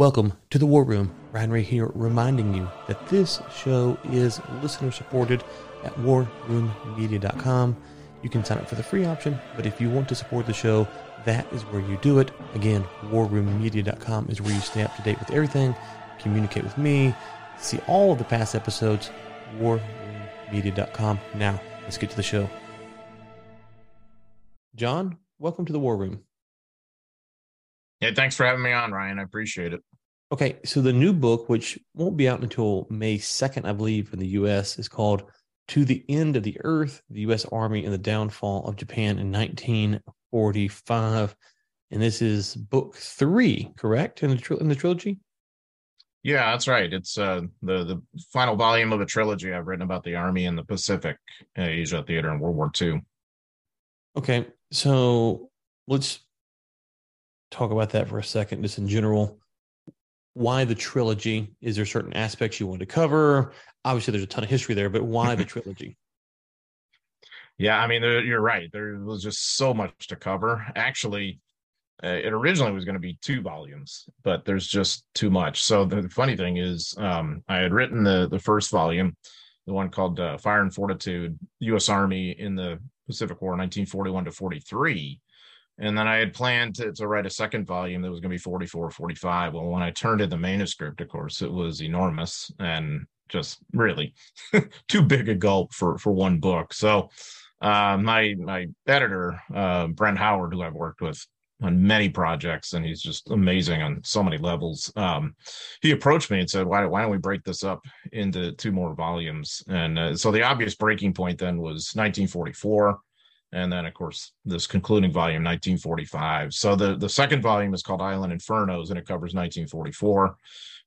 Welcome to the War Room. Ryan Ray here, reminding you that this show is listener supported at warroommedia.com. You can sign up for the free option, but if you want to support the show, that is where you do it. Again, warroommedia.com is where you stay up to date with everything, communicate with me, see all of the past episodes. Warroommedia.com. Now, let's get to the show. John, welcome to the War Room. Yeah, thanks for having me on, Ryan. I appreciate it. Okay, so the new book, which won't be out until May 2nd, I believe, in the US, is called To the End of the Earth The US Army and the Downfall of Japan in 1945. And this is book three, correct, in the, tri- in the trilogy? Yeah, that's right. It's uh, the the final volume of a trilogy I've written about the Army in the Pacific uh, Asia theater in World War II. Okay, so let's talk about that for a second, just in general. Why the trilogy? Is there certain aspects you want to cover? Obviously, there's a ton of history there, but why the trilogy? Yeah, I mean, there, you're right. There was just so much to cover. Actually, uh, it originally was going to be two volumes, but there's just too much. So the funny thing is, um, I had written the the first volume, the one called uh, Fire and Fortitude: U.S. Army in the Pacific War, 1941 to 43 and then I had planned to, to write a second volume that was going to be 44, 45. Well, when I turned in the manuscript, of course, it was enormous and just really too big a gulp for for one book. So uh, my my editor, uh, Brent Howard, who I've worked with on many projects, and he's just amazing on so many levels. Um, he approached me and said, "Why why don't we break this up into two more volumes?" And uh, so the obvious breaking point then was 1944 and then of course this concluding volume 1945 so the the second volume is called island infernos and it covers 1944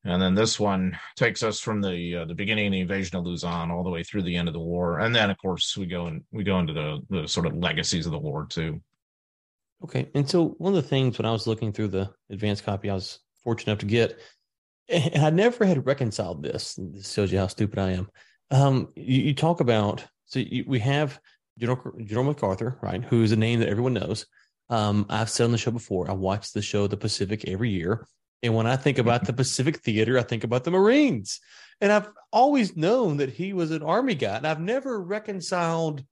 and then this one takes us from the uh, the beginning of the invasion of luzon all the way through the end of the war. And then of course we go and we go into the the sort of legacies of the war too. Okay. And so one of the things when i was looking through the advanced copy i was fortunate enough to get and i never had reconciled this this shows you how stupid i am. Um you, you talk about so you, we have General, General MacArthur, right? Who is a name that everyone knows. Um, I've said on the show before, I watch the show The Pacific every year. And when I think about the Pacific Theater, I think about the Marines. And I've always known that he was an army guy. And I've never reconciled,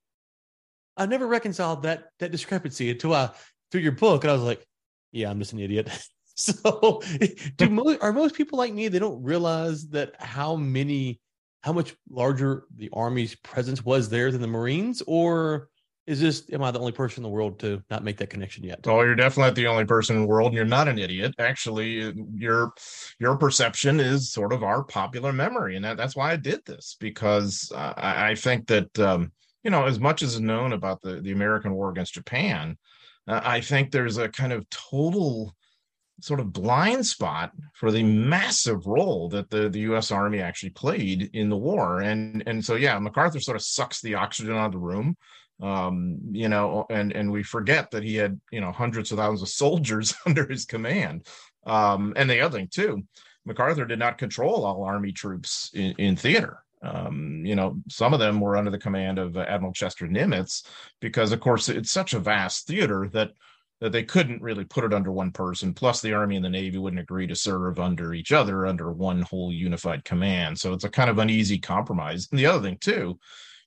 I've never reconciled that that discrepancy until I through your book. And I was like, yeah, I'm just an idiot. so do most, are most people like me, they don't realize that how many how much larger the army's presence was there than the Marines, or is this am I the only person in the world to not make that connection yet? Oh, you're definitely not the only person in the world, and you're not an idiot. Actually, your your perception is sort of our popular memory, and that, that's why I did this because I, I, think that um, you know as much as is known about the the American war against Japan, uh, I think there's a kind of total sort of blind spot for the massive role that the, the U.S. Army actually played in the war. And and so yeah, MacArthur sort of sucks the oxygen out of the room. Um, you know, and and we forget that he had you know hundreds of thousands of soldiers under his command. Um, and the other thing too, MacArthur did not control all army troops in, in theater. Um, you know, some of them were under the command of uh, Admiral Chester Nimitz, because of course it's such a vast theater that that they couldn't really put it under one person. Plus, the Army and the Navy wouldn't agree to serve under each other under one whole unified command. So it's a kind of uneasy compromise. And the other thing, too,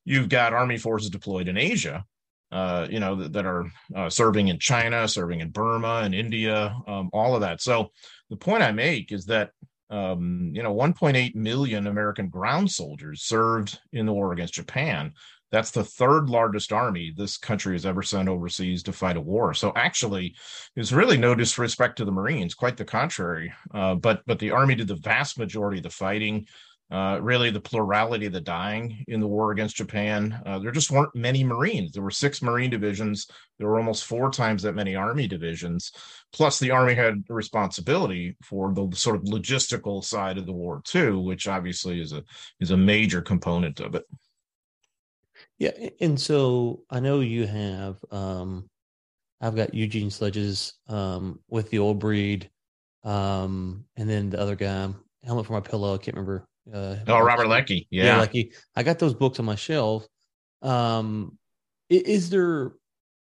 you've got Army forces deployed in Asia, uh, you know, that, that are uh, serving in China, serving in Burma and India, um, all of that. So the point I make is that um, you know, 1.8 million American ground soldiers served in the war against Japan. That's the third largest army this country has ever sent overseas to fight a war. So actually, it's really no disrespect to the Marines, quite the contrary. Uh, but but the army did the vast majority of the fighting. Uh, really, the plurality of the dying in the war against Japan. Uh, there just weren't many Marines. There were six Marine divisions. There were almost four times that many Army divisions. Plus, the Army had responsibility for the sort of logistical side of the war too, which obviously is a is a major component of it. Yeah, and so I know you have. um I've got Eugene Sledges um, with the old breed, um, and then the other guy, helmet for my pillow. I can't remember. Uh, oh, Robert Leckie. Yeah. yeah, Leckie. I got those books on my shelf. Um, is there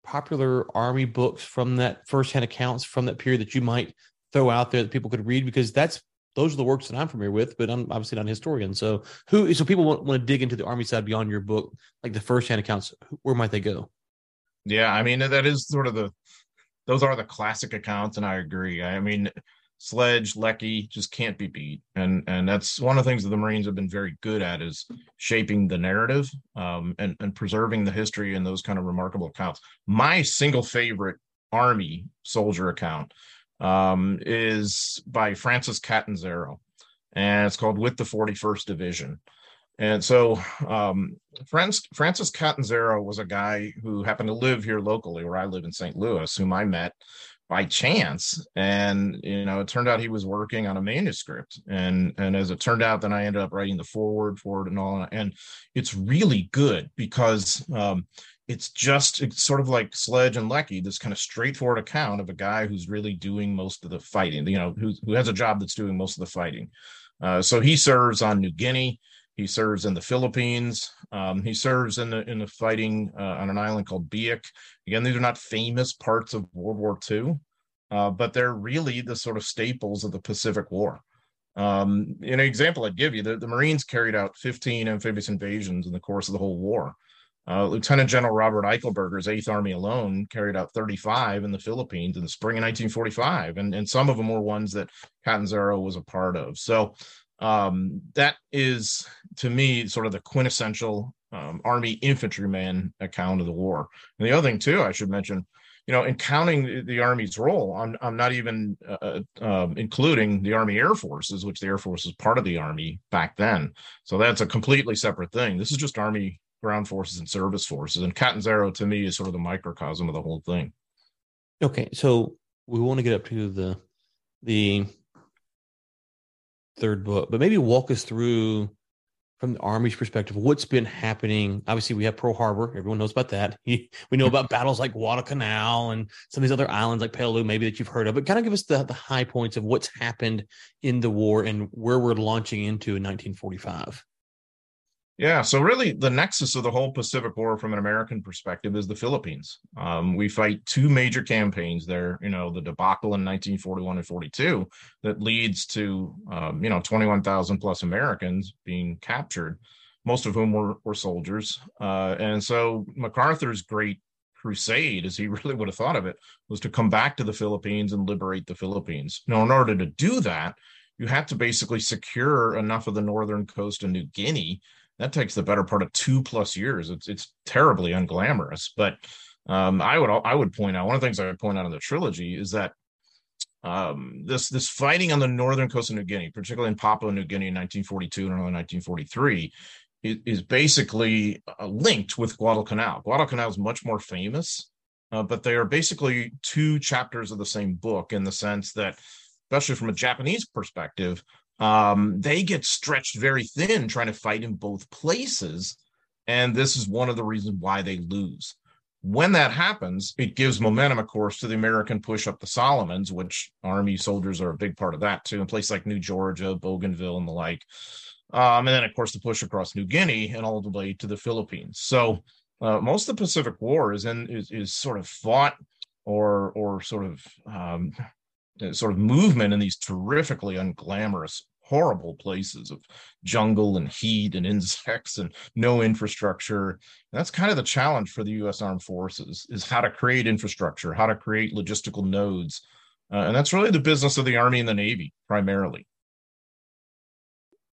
popular army books from that firsthand accounts from that period that you might throw out there that people could read because that's those are the works that I'm familiar with, but I'm obviously not a historian. So who so people want, want to dig into the army side beyond your book, like the first hand accounts, where might they go? Yeah, I mean that is sort of the those are the classic accounts, and I agree. I mean, Sledge, Leckie just can't be beat, and and that's one of the things that the Marines have been very good at is shaping the narrative um, and and preserving the history and those kind of remarkable accounts. My single favorite Army soldier account um, is by Francis Catanzaro, and it's called "With the 41st Division." And so um, Francis, Francis Catanzaro was a guy who happened to live here locally, where I live in St. Louis, whom I met by chance. And you know, it turned out he was working on a manuscript, and and as it turned out, then I ended up writing the forward for it and all. And it's really good because um, it's just it's sort of like Sledge and Leckie, this kind of straightforward account of a guy who's really doing most of the fighting. You know, who who has a job that's doing most of the fighting. Uh, so he serves on New Guinea he serves in the Philippines. Um, he serves in the in the fighting uh, on an island called Biak. Again, these are not famous parts of World War II, uh, but they're really the sort of staples of the Pacific War. Um, an example I'd give you: the, the Marines carried out 15 amphibious invasions in the course of the whole war. Uh, Lieutenant General Robert Eichelberger's Eighth Army alone carried out 35 in the Philippines in the spring of 1945, and, and some of them were ones that Catanzaro was a part of. So um, that is to me sort of the quintessential um, army infantryman account of the war. And the other thing too i should mention you know in counting the, the army's role i'm, I'm not even uh, uh, um, including the army air forces which the air force was part of the army back then. So that's a completely separate thing. This is just army ground forces and service forces and catanzaro to me is sort of the microcosm of the whole thing okay so we want to get up to the the third book, but maybe walk us through from the Army's perspective what's been happening. Obviously, we have Pearl Harbor. Everyone knows about that. we know about battles like Guadalcanal and some of these other islands like Peleliu, maybe that you've heard of. But kind of give us the, the high points of what's happened in the war and where we're launching into in 1945. Yeah, so really the nexus of the whole Pacific War from an American perspective is the Philippines. Um, we fight two major campaigns there, you know, the debacle in 1941 and 42 that leads to, um, you know, 21,000 plus Americans being captured, most of whom were, were soldiers. Uh, and so MacArthur's great crusade, as he really would have thought of it, was to come back to the Philippines and liberate the Philippines. Now, in order to do that, you had to basically secure enough of the northern coast of New Guinea that takes the better part of two plus years. It's it's terribly unglamorous. But um, I would I would point out one of the things I would point out in the trilogy is that um, this this fighting on the northern coast of New Guinea, particularly in Papua New Guinea in 1942 and early 1943, is, is basically uh, linked with Guadalcanal. Guadalcanal is much more famous, uh, but they are basically two chapters of the same book in the sense that, especially from a Japanese perspective, um, they get stretched very thin trying to fight in both places. And this is one of the reasons why they lose. When that happens, it gives momentum, of course, to the American push up the Solomons, which Army soldiers are a big part of that too, in places like New Georgia, Bougainville, and the like. Um, and then, of course, the push across New Guinea and all the way to the Philippines. So uh, most of the Pacific War is in is, is sort of fought or or sort of um, sort of movement in these terrifically unglamorous horrible places of jungle and heat and insects and no infrastructure. And that's kind of the challenge for the us armed forces is how to create infrastructure how to create logistical nodes. Uh, and that's really the business of the army and the navy primarily.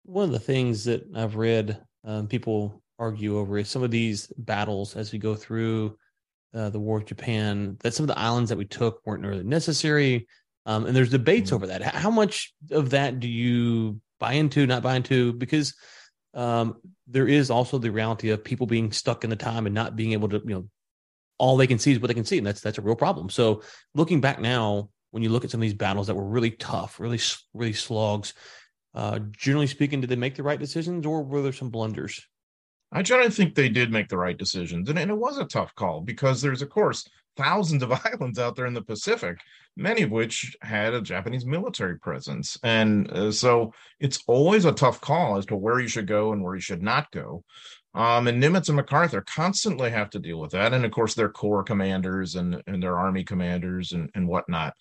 One of the things that i've read um, people argue over is some of these battles as we go through uh, the war of japan that some of the islands that we took weren't really necessary um, and there's debates mm-hmm. over that. How much of that do you buy into, not buy into? Because um, there is also the reality of people being stuck in the time and not being able to, you know, all they can see is what they can see, and that's that's a real problem. So looking back now, when you look at some of these battles that were really tough, really really slogs, uh, generally speaking, did they make the right decisions, or were there some blunders? I generally think they did make the right decisions, and, and it was a tough call because there's, of course, thousands of islands out there in the Pacific, many of which had a Japanese military presence. And uh, so it's always a tough call as to where you should go and where you should not go. Um, and Nimitz and MacArthur constantly have to deal with that. And of course, their corps commanders and, and their army commanders and, and whatnot.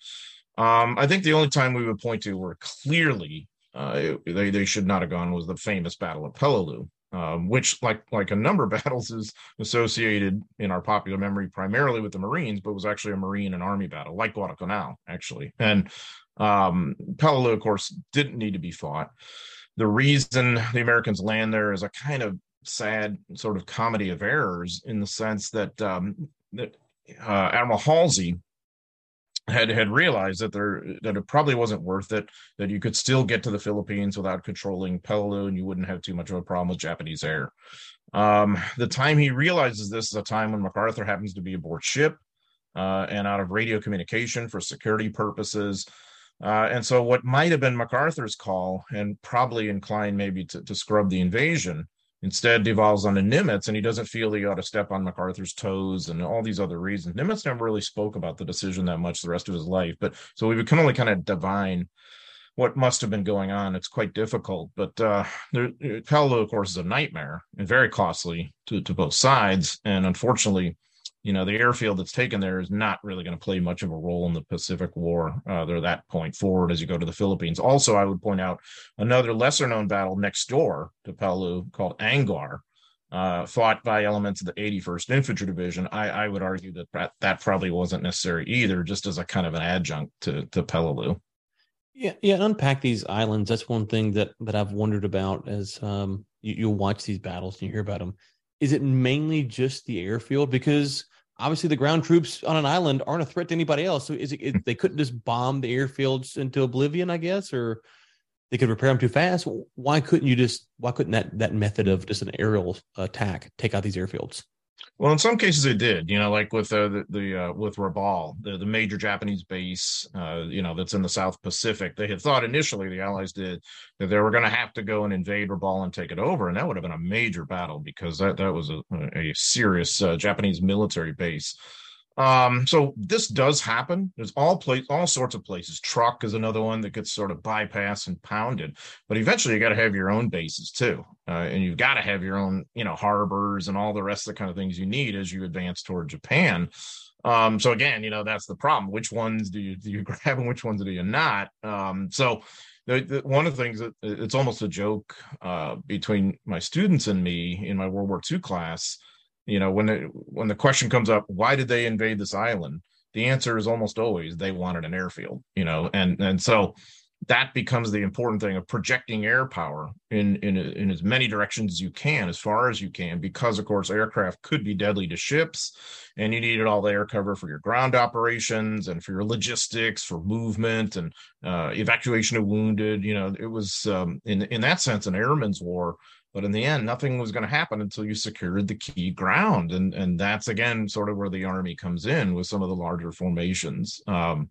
Um, I think the only time we would point to where clearly uh, they they should not have gone was the famous Battle of Peleliu, um, which like like a number of battles is associated in our popular memory primarily with the Marines, but was actually a Marine and Army battle, like Guadalcanal actually. And um, Peleliu, of course, didn't need to be fought. The reason the Americans land there is a kind of sad sort of comedy of errors in the sense that um, that uh, Admiral Halsey had had realized that there that it probably wasn't worth it that you could still get to the philippines without controlling peleliu and you wouldn't have too much of a problem with japanese air. Um, the time he realizes this is a time when macarthur happens to be aboard ship uh, and out of radio communication for security purposes. Uh, and so what might have been macarthur's call and probably inclined maybe to, to scrub the invasion instead devolves onto Nimitz, and he doesn't feel he ought to step on MacArthur's toes and all these other reasons. Nimitz never really spoke about the decision that much the rest of his life, but so we can only kind of divine what must have been going on. It's quite difficult, but uh, there, Peleliu, of course, is a nightmare and very costly to, to both sides, and unfortunately you know, the airfield that's taken there is not really going to play much of a role in the Pacific War. Uh, they're that point forward as you go to the Philippines. Also, I would point out another lesser known battle next door to Peleliu called Angaur, uh, fought by elements of the 81st Infantry Division. I, I would argue that, that probably wasn't necessary either, just as a kind of an adjunct to, to Peleliu. Yeah, yeah. Unpack these islands. That's one thing that that I've wondered about as um, you, you'll watch these battles and you hear about them. Is it mainly just the airfield? Because obviously the ground troops on an island aren't a threat to anybody else. So is it, it hmm. they couldn't just bomb the airfields into oblivion, I guess, or they could repair them too fast. Why couldn't you just? Why couldn't that that method of just an aerial attack take out these airfields? Well, in some cases it did. You know, like with uh, the the uh, with Rabaul, the, the major Japanese base, uh, you know, that's in the South Pacific. They had thought initially the Allies did that they were going to have to go and invade Rabaul and take it over, and that would have been a major battle because that that was a, a serious uh, Japanese military base. Um, so this does happen. There's all place, all sorts of places. Truk is another one that gets sort of bypassed and pounded. But eventually, you got to have your own bases too, uh, and you've got to have your own, you know, harbors and all the rest of the kind of things you need as you advance toward Japan. Um, so again, you know, that's the problem. Which ones do you do you grab and which ones do you not? Um, so the, the, one of the things that it's almost a joke uh, between my students and me in my World War II class you know when it, when the question comes up why did they invade this island? The answer is almost always they wanted an airfield you know and and so that becomes the important thing of projecting air power in in in as many directions as you can as far as you can because of course aircraft could be deadly to ships and you needed all the air cover for your ground operations and for your logistics for movement and uh, evacuation of wounded you know it was um, in in that sense an airman's war but in the end, nothing was going to happen until you secured the key ground, and and that's again sort of where the army comes in with some of the larger formations. Um,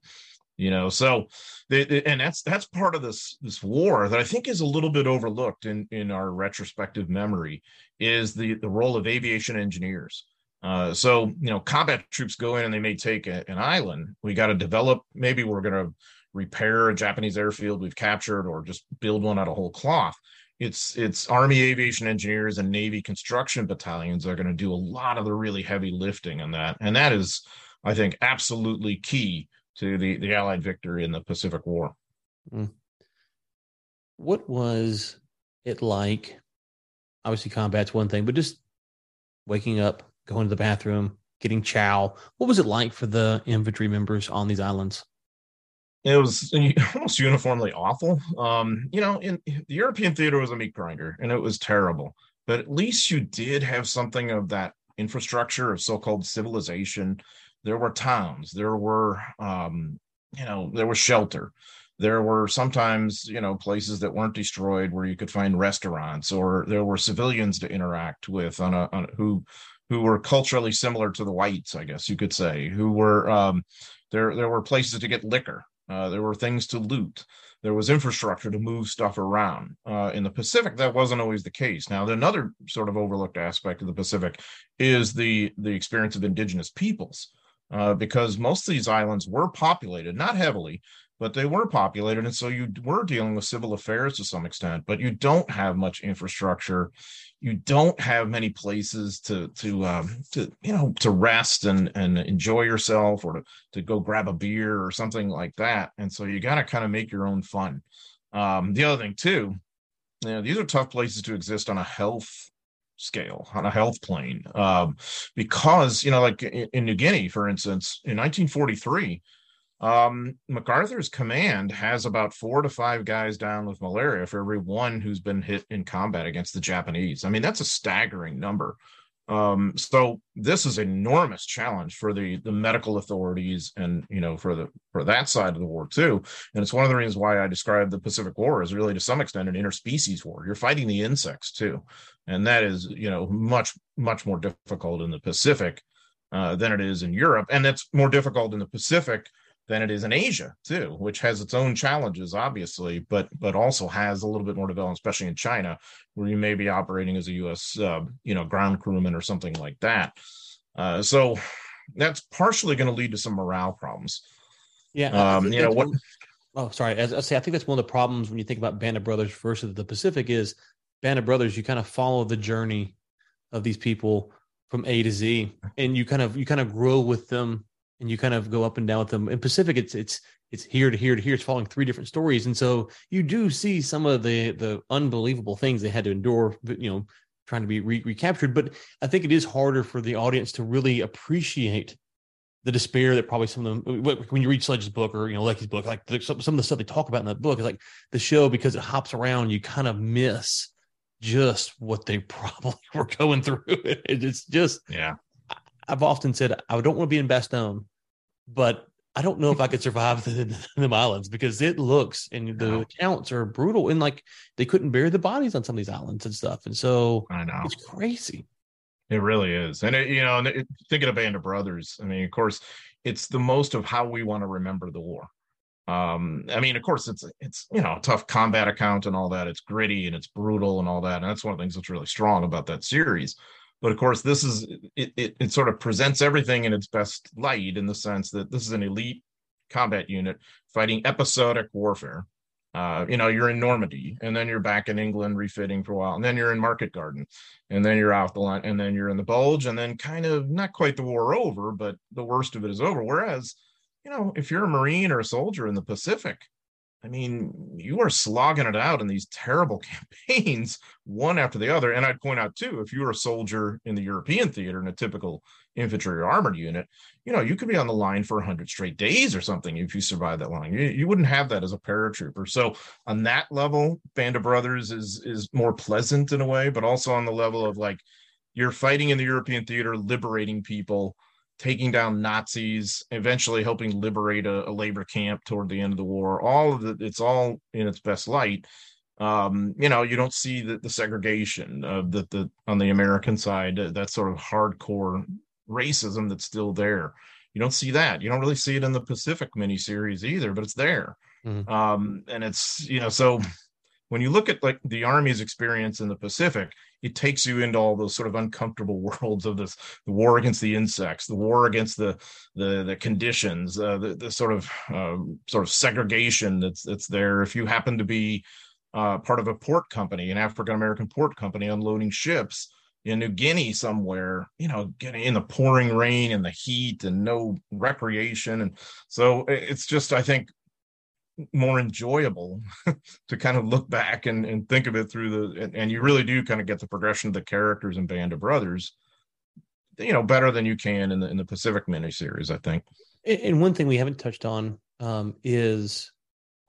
you know, so and that's that's part of this this war that I think is a little bit overlooked in in our retrospective memory is the the role of aviation engineers. Uh, so you know, combat troops go in and they may take a, an island. We got to develop. Maybe we're going to repair a Japanese airfield we've captured, or just build one out of whole cloth it's it's army aviation engineers and navy construction battalions are going to do a lot of the really heavy lifting on that. And that is i think absolutely key to the the allied victory in the pacific war. Mm. what was it like? Obviously combat's one thing but just waking up going to the bathroom getting chow what was it like for the infantry members on these islands it was almost uniformly awful. Um, you know, in the European theater was a meat grinder and it was terrible. But at least you did have something of that infrastructure of so-called civilization. There were towns, there were um, you know, there was shelter. There were sometimes, you know, places that weren't destroyed where you could find restaurants, or there were civilians to interact with on a, on a who who were culturally similar to the whites, I guess you could say, who were um, there. There were places to get liquor uh, there were things to loot. There was infrastructure to move stuff around. Uh, in the Pacific, that wasn't always the case. Now, another sort of overlooked aspect of the Pacific is the the experience of indigenous peoples, uh, because most of these islands were populated, not heavily, but they were populated, and so you were dealing with civil affairs to some extent. But you don't have much infrastructure. You don't have many places to to um, to you know to rest and and enjoy yourself, or to to go grab a beer or something like that. And so you got to kind of make your own fun. Um, the other thing too, you know, these are tough places to exist on a health scale on a health plane um, because you know like in, in, new guinea for instance in 1943 um, macarthur's command has about four to five guys down with malaria for every one who's been hit in combat against the japanese. I mean that's a staggering number. Um, so this is enormous challenge for the the medical authorities and you know for the for that side of the war too. And it's one of the reasons why i describe the pacific war as really to some extent an interspecies war. You're fighting the insects too. And that is you know much much more difficult in the pacific uh, than it is in europe. And it's more difficult in the pacific than it is in Asia too, which has its own challenges, obviously, but but also has a little bit more development, especially in China, where you may be operating as a U.S. Uh, you know ground crewman or something like that. Uh, so that's partially going to lead to some morale problems. Yeah, um, you know what? One, oh, sorry. As I say, I think that's one of the problems when you think about Band of Brothers versus the Pacific is Band of Brothers. You kind of follow the journey of these people from A to Z, and you kind of you kind of grow with them and you kind of go up and down with them. In Pacific, it's it's it's here to here to here. It's following three different stories, and so you do see some of the the unbelievable things they had to endure. You know, trying to be re- recaptured. But I think it is harder for the audience to really appreciate the despair that probably some of them when you read Sledge's book or you know Leckie's book, like some, some of the stuff they talk about in that book is like the show because it hops around, you kind of miss just what they probably were going through. It's just yeah I've often said I don't want to be in Bastogne, but I don't know if I could survive the, the islands because it looks and the accounts are brutal and like they couldn't bury the bodies on some of these islands and stuff. And so I know it's crazy. It really is. And it, you know, it, thinking of Band of Brothers, I mean, of course, it's the most of how we want to remember the war. Um, I mean, of course, it's it's you know, a tough combat account and all that. It's gritty and it's brutal and all that. And that's one of the things that's really strong about that series but of course this is it, it, it sort of presents everything in its best light in the sense that this is an elite combat unit fighting episodic warfare uh, you know, you're in Normandy, and then you're back in England refitting for a while, and then you're in Market Garden, and then you're out the line, and then you're in the Bulge, and then kind of not quite the war over, but the worst of it is over. Whereas, you know, if you're a Marine or a soldier in the Pacific, I mean, you are slogging it out in these terrible campaigns, one after the other. And I'd point out too, if you were a soldier in the European theater in a typical infantry or armored unit, you know, you could be on the line for 100 straight days or something if you survive that line. You, you wouldn't have that as a paratrooper. So on that level, Band of Brothers is is more pleasant in a way, but also on the level of like you're fighting in the European theater, liberating people taking down Nazis, eventually helping liberate a, a, labor camp toward the end of the war. All of it, it's all in its best light. Um, you know, you don't see the, the segregation of the, the on the American side, uh, that sort of hardcore racism that's still there. You don't see that. You don't really see it in the Pacific miniseries either, but it's there. Mm-hmm. Um, and it's you know, so when you look at like the army's experience in the Pacific, it takes you into all those sort of uncomfortable worlds of this the war against the insects, the war against the the the conditions, uh, the, the sort of um, sort of segregation that's that's there. If you happen to be uh, part of a port company, an African American port company unloading ships in New Guinea somewhere, you know, getting in the pouring rain and the heat and no recreation. And so it's just, I think, more enjoyable to kind of look back and, and think of it through the and, and, you really do kind of get the progression of the characters in Band of Brothers, you know, better than you can in the in the Pacific miniseries, I think. And one thing we haven't touched on um, is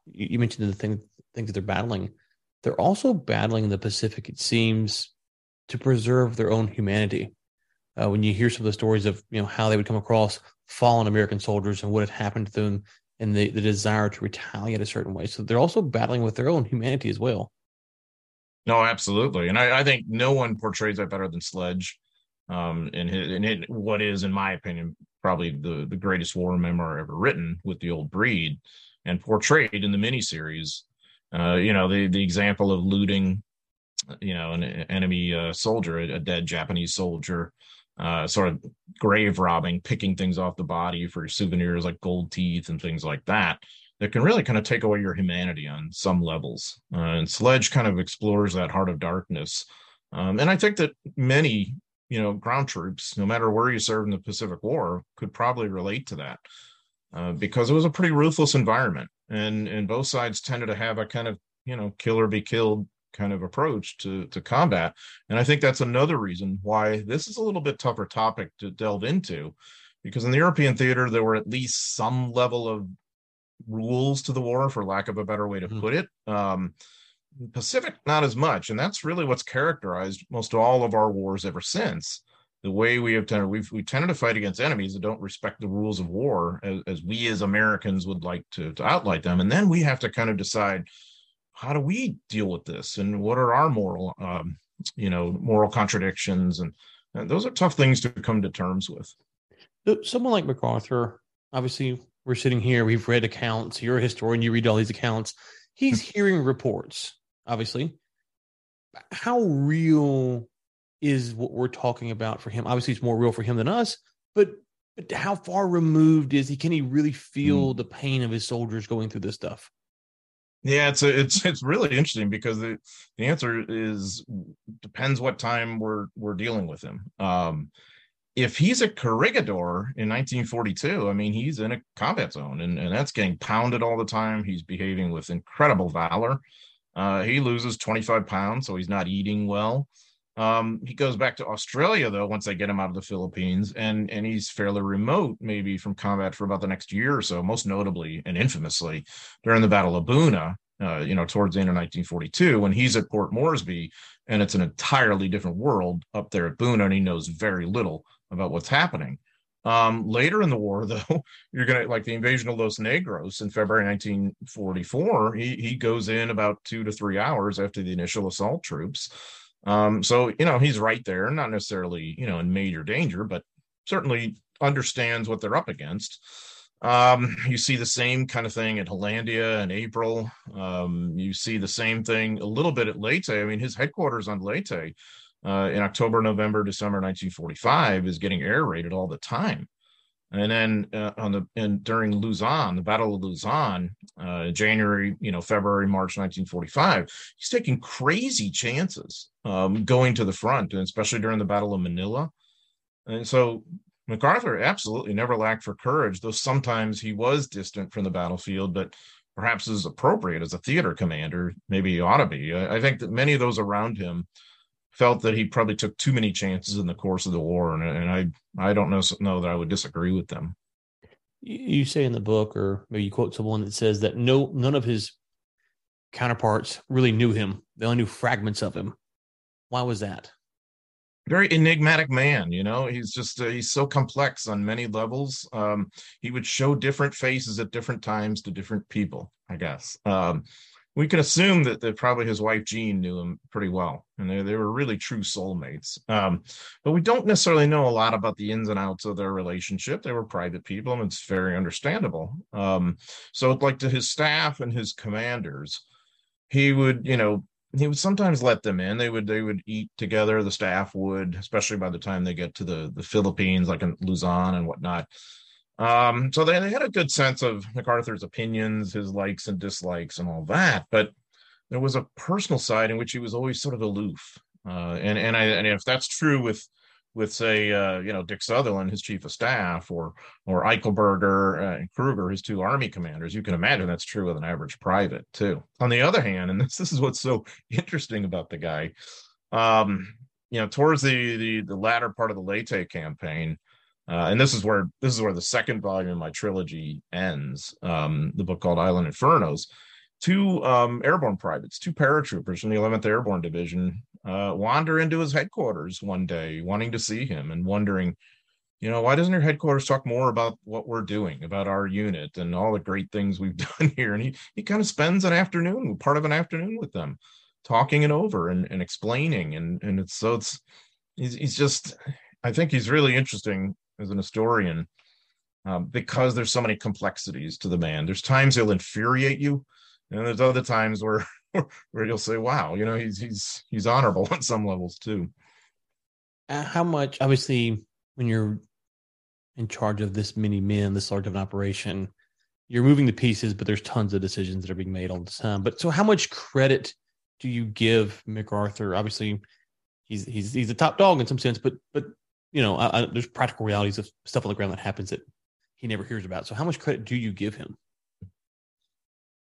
you mentioned the thing things that they're battling. They're also battling the Pacific, it seems, to preserve their own humanity. Uh, when you hear some of the stories of you know how they would come across fallen American soldiers and what had happened to them and the, the desire to retaliate a certain way. So they're also battling with their own humanity as well. No, absolutely, and I, I think no one portrays that better than Sledge. Um, and his, and what is, in my opinion, probably the the greatest war memoir ever written with the old breed, and portrayed in the miniseries. Uh, you know, the the example of looting, you know, an enemy uh, soldier, a dead Japanese soldier, uh, sort of grave robbing, picking things off the body for souvenirs like gold teeth and things like that. that can really kind of take away your humanity on some levels. Uh, and Sledge kind of explores that heart of darkness. Um, and I think that many, you know, ground troops, no matter where you served in the Pacific War, could probably relate to that uh, because it was a pretty ruthless environment, and and both sides tended to have a kind of you know kill or be killed kind of approach to to combat. And I think that's another reason why this is a little bit tougher topic to delve into, because in the European theater there were at least some level of rules to the war, for lack of a better way to mm-hmm. put it. Um, Pacific, not as much, and that's really what's characterized most all of our wars ever since. The way we have tended, we've we tended to fight against enemies that don't respect the rules of war as, as we as Americans would like to, to outline them, and then we have to kind of decide how do we deal with this, and what are our moral, um, you know, moral contradictions, and, and those are tough things to come to terms with. Someone like MacArthur, obviously we're sitting here, we've read accounts. You're a historian, you read all these accounts. He's hmm. hearing reports, obviously. How real is what we're talking about for him? Obviously, it's more real for him than us, but but how far removed is he? Can he really feel mm. the pain of his soldiers going through this stuff? Yeah, it's a, it's it's really interesting because the, the answer is depends what time we're we're dealing with him. Um, if he's a corregidor in 1942, I mean, he's in a combat zone and, and that's getting pounded all the time. He's behaving with incredible valor. Uh, he loses 25 pounds, so he's not eating well. Um, he goes back to Australia though once they get him out of the Philippines, and and he's fairly remote, maybe from combat for about the next year or so. Most notably and infamously during the Battle of Buna, uh, you know, towards the end of 1942, when he's at Port Moresby, and it's an entirely different world up there at Buna, and he knows very little about what's happening. Um, later in the war, though, you're gonna like the invasion of Los Negros in February 1944. He he goes in about two to three hours after the initial assault troops. Um, so you know he's right there, not necessarily you know in major danger, but certainly understands what they're up against. Um, you see the same kind of thing at Hollandia in April. Um, you see the same thing a little bit at Leyte. I mean, his headquarters on Leyte uh, in October, November, December 1945 is getting air raided all the time. And then uh, on the and during Luzon, the Battle of Luzon, uh, January, you know, February, March 1945, he's taking crazy chances um, going to the front, and especially during the Battle of Manila. And so MacArthur absolutely never lacked for courage, though sometimes he was distant from the battlefield, but perhaps as appropriate as a theater commander, maybe he ought to be. I, I think that many of those around him felt that he probably took too many chances in the course of the war, and, and I I don't know know that I would disagree with them. You say in the book, or maybe you quote someone that says that no none of his counterparts really knew him; they only knew fragments of him. Why was that? Very enigmatic man, you know. He's just uh, he's so complex on many levels. Um, he would show different faces at different times to different people. I guess. Um, we can assume that, that probably his wife Jean knew him pretty well, and they, they were really true soulmates. Um, but we don't necessarily know a lot about the ins and outs of their relationship. They were private people, and it's very understandable. Um, so, like to his staff and his commanders, he would, you know, he would sometimes let them in. They would they would eat together. The staff would, especially by the time they get to the the Philippines, like in Luzon and whatnot. Um, so they, they had a good sense of MacArthur's opinions, his likes and dislikes, and all that. But there was a personal side in which he was always sort of aloof. Uh, and and I and if that's true with with say uh, you know Dick Sutherland, his chief of staff, or or Eichelberger uh, and Krueger, his two army commanders, you can imagine that's true with an average private too. On the other hand, and this this is what's so interesting about the guy, um, you know, towards the the the latter part of the Leyte campaign, uh, and this is where this is where the second volume in my trilogy ends. Um, the book called Island Infernos. Two um, airborne privates, two paratroopers from the 11th Airborne Division, uh, wander into his headquarters one day, wanting to see him and wondering, you know, why doesn't your headquarters talk more about what we're doing, about our unit, and all the great things we've done here? And he he kind of spends an afternoon, part of an afternoon with them, talking it over and, and explaining, and and it's so it's he's, he's just I think he's really interesting as an historian um, because there's so many complexities to the man. There's times he'll infuriate you, and there's other times where where you'll say, "Wow, you know, he's he's he's honorable on some levels too." Uh, how much, obviously, when you're in charge of this many men, this large of an operation, you're moving the pieces, but there's tons of decisions that are being made all the time. But so, how much credit do you give MacArthur? Obviously, he's he's he's a top dog in some sense, but but you know, I, I, there's practical realities of stuff on the ground that happens that he never hears about. So, how much credit do you give him?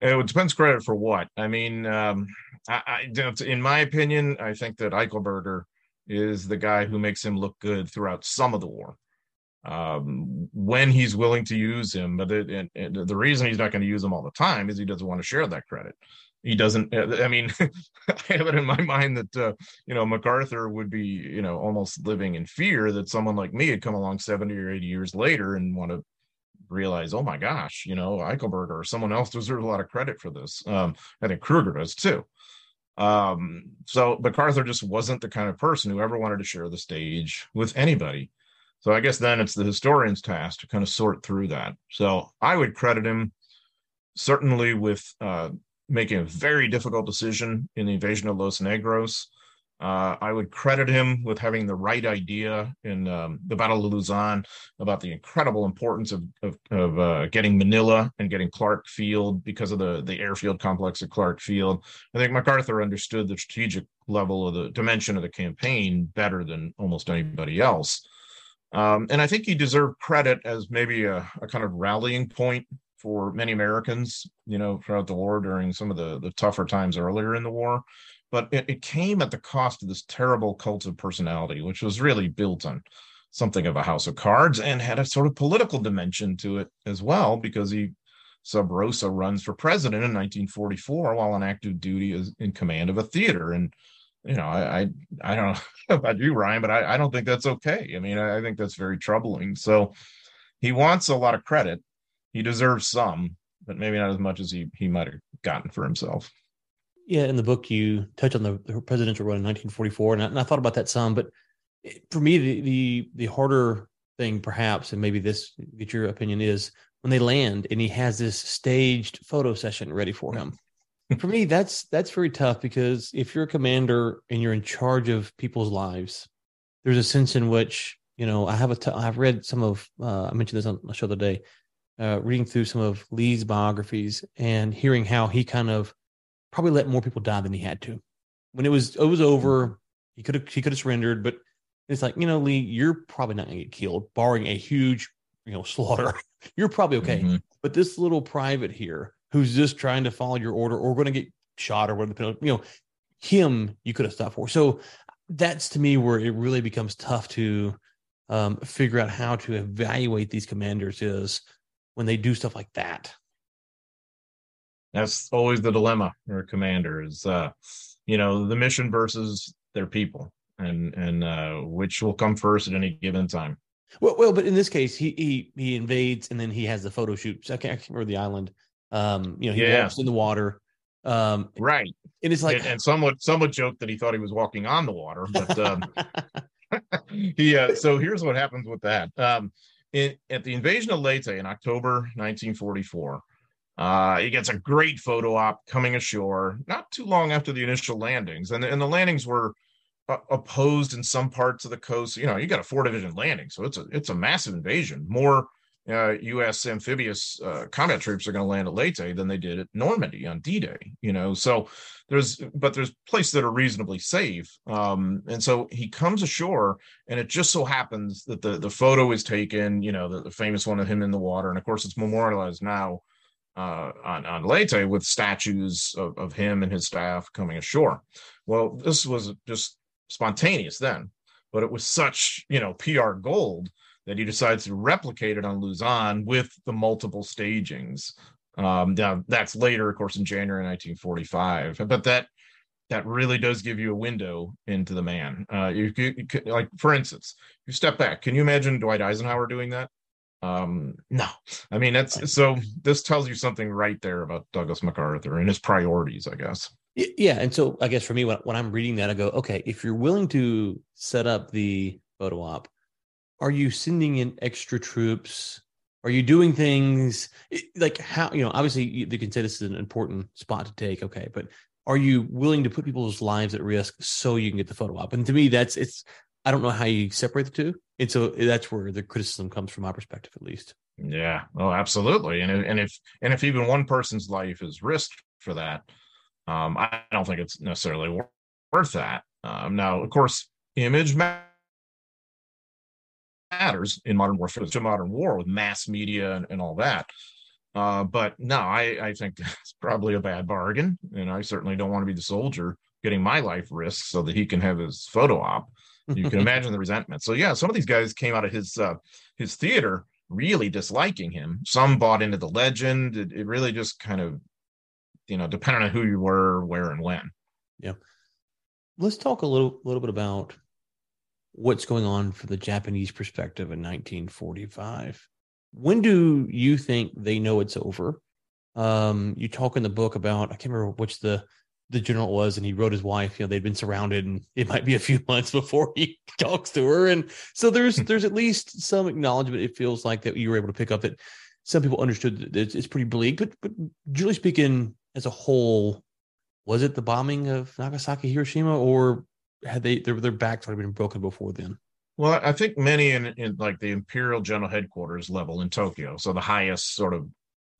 It depends credit for what. I mean, um, I, I, in my opinion, I think that Eichelberger is the guy who makes him look good throughout some of the war. Um, when he's willing to use him, but it, the reason he's not going to use him all the time is he doesn't want to share that credit. He doesn't. I mean, I have it in my mind that uh, you know MacArthur would be you know almost living in fear that someone like me had come along seventy or eighty years later and want to realize, oh my gosh, you know, Eichelberger or someone else deserves a lot of credit for this. Um, I think Krueger does too. Um, so MacArthur just wasn't the kind of person who ever wanted to share the stage with anybody. So I guess then it's the historian's task to kind of sort through that. So I would credit him certainly with uh, making a very difficult decision in the invasion of Los Negros. Uh, I would credit him with having the right idea in um, the Battle of Luzon about the incredible importance of of, of uh, getting Manila and getting Clark Field because of the the airfield complex at Clark Field. I think MacArthur understood the strategic level of the dimension of the campaign better than almost anybody else. Um, and I think he deserved credit as maybe a, a kind of rallying point for many Americans, you know, throughout the war during some of the the tougher times earlier in the war but it, it came at the cost of this terrible cult of personality, which was really built on something of a house of cards and had a sort of political dimension to it as well, because he sub rosa runs for president in 1944 while on active duty as in command of a theater. And you know, I I, I don't know about you, Ryan, but I, I don't think that's okay. I mean, I, I think that's very troubling. So he wants a lot of credit. He deserves some, but maybe not as much as he he might have gotten for himself. Yeah, in the book you touch on the, the presidential run in 1944, and I, and I, thought about that some. But for me, the, the the harder thing, perhaps, and maybe this get your opinion is when they land and he has this staged photo session ready for him. for me, that's that's very tough because if you're a commander and you're in charge of people's lives, there's a sense in which you know I have a t- I've read some of uh, I mentioned this on a show the day, uh, reading through some of Lee's biographies and hearing how he kind of probably let more people die than he had to. When it was it was over, he could have he could have surrendered, but it's like you know, Lee, you're probably not going to get killed, barring a huge you know slaughter. you're probably okay. Mm-hmm. But this little private here, who's just trying to follow your order, or going to get shot, or whatever, you know, him you could have stopped for. So that's to me where it really becomes tough to um, figure out how to evaluate these commanders is when they do stuff like that. That's always the dilemma for a commander is uh you know the mission versus their people and and uh which will come first at any given time. Well well but in this case he he he invades and then he has the photo shoot. So i can't, I can't remember the island. Um you know he yeah. walks in the water. Um right. and it's like and, and somewhat somewhat joked that he thought he was walking on the water but um he uh so here's what happens with that. Um in, at the invasion of Leyte in October 1944, uh, he gets a great photo op coming ashore not too long after the initial landings, and and the landings were uh, opposed in some parts of the coast. You know, you got a four division landing, so it's a it's a massive invasion. More uh, U.S. amphibious uh, combat troops are going to land at Leyte than they did at Normandy on D-Day. You know, so there's but there's places that are reasonably safe. Um, and so he comes ashore, and it just so happens that the the photo is taken. You know, the, the famous one of him in the water, and of course it's memorialized now uh, on on Leyte with statues of, of him and his staff coming ashore. Well, this was just spontaneous then, but it was such you know PR gold that he decides to replicate it on Luzon with the multiple stagings. Um, now that's later, of course, in January 1945, but that that really does give you a window into the man. Uh, you, you, you like, for instance, you step back. Can you imagine Dwight Eisenhower doing that? Um, no, I mean that's so. This tells you something right there about Douglas MacArthur and his priorities, I guess. Yeah, and so I guess for me, when, when I'm reading that, I go, okay, if you're willing to set up the photo op, are you sending in extra troops? Are you doing things like how you know? Obviously, you, can say this is an important spot to take. Okay, but are you willing to put people's lives at risk so you can get the photo op? And to me, that's it's. I don't know how you separate the two and so that's where the criticism comes from my perspective, at least. Yeah. Oh, absolutely. And and if and if even one person's life is risked for that, um, I don't think it's necessarily worth that. Um, now, of course, image matters in modern warfare, to modern war with mass media and, and all that. Uh, but no, I, I think that's probably a bad bargain. And I certainly don't want to be the soldier getting my life risked so that he can have his photo op. You can imagine the resentment. So yeah, some of these guys came out of his uh, his theater really disliking him. Some bought into the legend. It, it really just kind of, you know, depending on who you were, where, and when. Yeah. Let's talk a little little bit about what's going on from the Japanese perspective in 1945. When do you think they know it's over? Um, you talk in the book about I can't remember which the the general was, and he wrote his wife. You know, they'd been surrounded, and it might be a few months before he talks to her. And so there's there's at least some acknowledgement. It feels like that you were able to pick up that some people understood that it's, it's pretty bleak. But but generally speaking, as a whole, was it the bombing of Nagasaki, Hiroshima, or had they their their backs already been broken before then? Well, I think many in, in like the Imperial General Headquarters level in Tokyo, so the highest sort of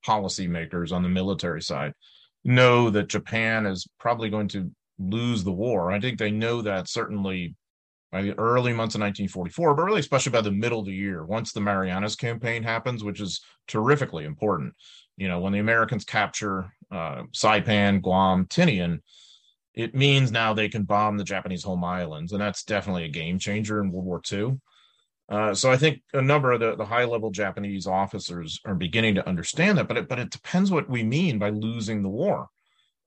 policymakers on the military side, know that Japan is probably going to lose the war. I think they know that certainly by the early months of 1944, but really especially by the middle of the year, once the Marianas campaign happens, which is terrifically important. You know, when the Americans capture uh, Saipan, Guam, Tinian, it means now they can bomb the Japanese home islands, and that's definitely a game changer in World War II. Uh, so I think a number of the, the high level Japanese officers are beginning to understand that, but it, but it depends what we mean by losing the war.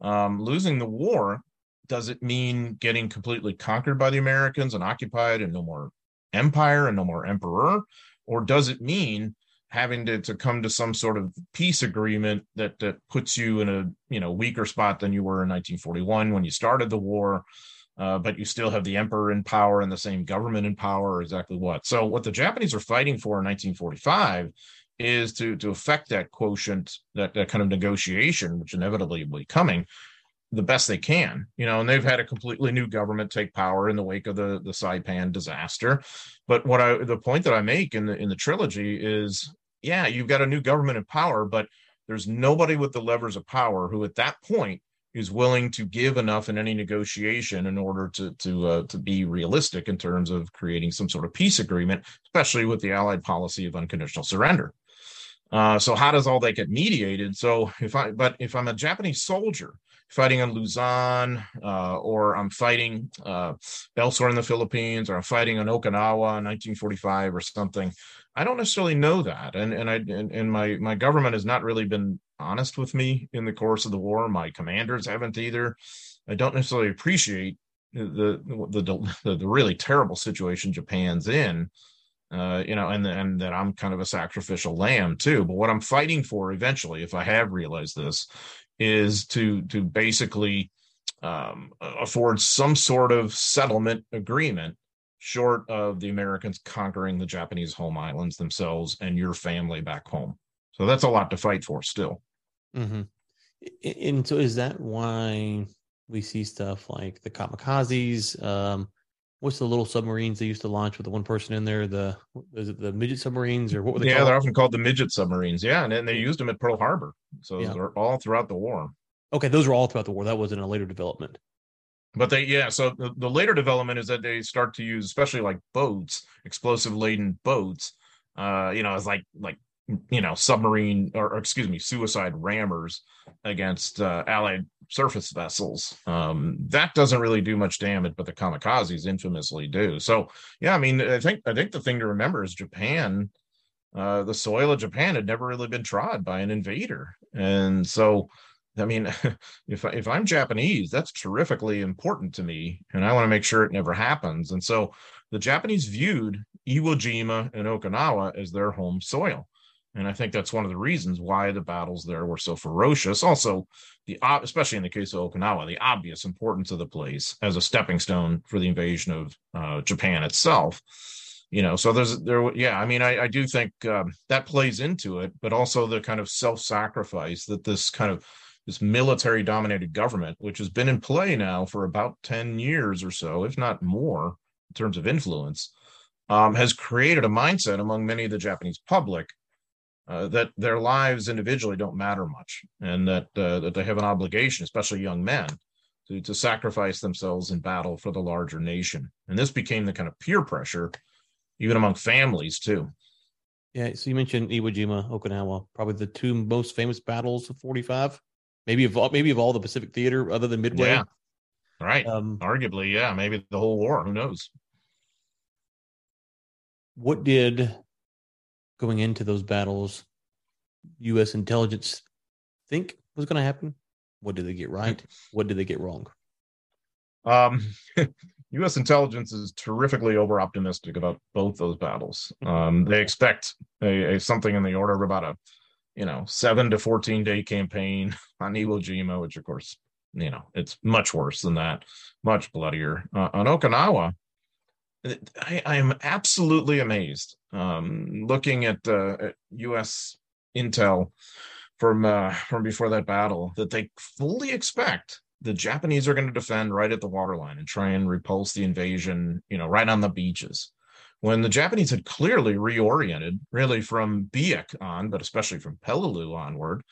Um, losing the war does it mean getting completely conquered by the Americans and occupied and no more empire and no more emperor, or does it mean having to, to come to some sort of peace agreement that that puts you in a you know weaker spot than you were in 1941 when you started the war uh, but you still have the emperor in power and the same government in power exactly what so what the japanese are fighting for in 1945 is to to affect that quotient that, that kind of negotiation which inevitably will be coming the best they can, you know, and they've had a completely new government take power in the wake of the the Saipan disaster. But what I the point that I make in the in the trilogy is, yeah, you've got a new government in power, but there's nobody with the levers of power who at that point is willing to give enough in any negotiation in order to to uh, to be realistic in terms of creating some sort of peace agreement, especially with the Allied policy of unconditional surrender. Uh, so how does all that get mediated? So if I, but if I'm a Japanese soldier fighting on Luzon, uh, or I'm fighting uh, elsewhere in the Philippines, or I'm fighting on Okinawa in 1945 or something. I don't necessarily know that, and and I and, and my my government has not really been honest with me in the course of the war. My commanders haven't either. I don't necessarily appreciate the the the, the really terrible situation Japan's in. Uh, you know, and and that I'm kind of a sacrificial lamb too. But what I'm fighting for eventually, if I have realized this, is to to basically um, afford some sort of settlement agreement short of the Americans conquering the Japanese home islands themselves and your family back home. So that's a lot to fight for still. Mm-hmm. And so is that why we see stuff like the kamikazes? Um, what's the little submarines they used to launch with the one person in there? The is it the midget submarines or what were they? Yeah, called? they're often called the midget submarines. Yeah, and then they used them at Pearl Harbor, so yeah. they're all throughout the war. Okay, those were all throughout the war. That wasn't a later development. But they, yeah. So the, the later development is that they start to use, especially like boats, explosive laden boats. Uh, you know, as like like you know submarine or, or, excuse me suicide rammers against uh, allied surface vessels. Um, that doesn't really do much damage but the kamikazes infamously do. So yeah i mean i think i think the thing to remember is japan uh, the soil of japan had never really been trod by an invader. And so i mean if if i'm japanese that's terrifically important to me and i want to make sure it never happens. And so the japanese viewed iwo jima and okinawa as their home soil and I think that's one of the reasons why the battles there were so ferocious. Also, the especially in the case of Okinawa, the obvious importance of the place as a stepping stone for the invasion of uh, Japan itself. You know, so there's there, yeah. I mean, I, I do think um, that plays into it, but also the kind of self-sacrifice that this kind of this military-dominated government, which has been in play now for about ten years or so, if not more, in terms of influence, um, has created a mindset among many of the Japanese public uh, that their lives individually don't matter much, and that uh, that they have an obligation, especially young men, to to sacrifice themselves in battle for the larger nation. And this became the kind of peer pressure, even among families too. Yeah. So you mentioned Iwo Jima, Okinawa, probably the two most famous battles of 45, maybe of all, maybe of all the Pacific theater other than Midway. Yeah. Right. Um, Arguably, yeah, maybe the whole war. Who knows? What did going into those battles U.S. intelligence think was going to happen? What did they get right? What did they get wrong? Um, U.S. intelligence is terrifically over optimistic about both those battles. Um, they expect a, a, something in the order of about a, you know, seven to fourteen day campaign on Iwo Jima, which of course, you know, it's much worse than that, much bloodier. Uh, on Okinawa, I, I, am absolutely amazed um, looking at, uh, at U.S. intel from uh, from before that battle that they fully expect the Japanese are going to defend right at the waterline and try and repulse the invasion, you know, right on the beaches. When the Japanese had clearly reoriented, really from Biak on, but especially from Peleliu onward,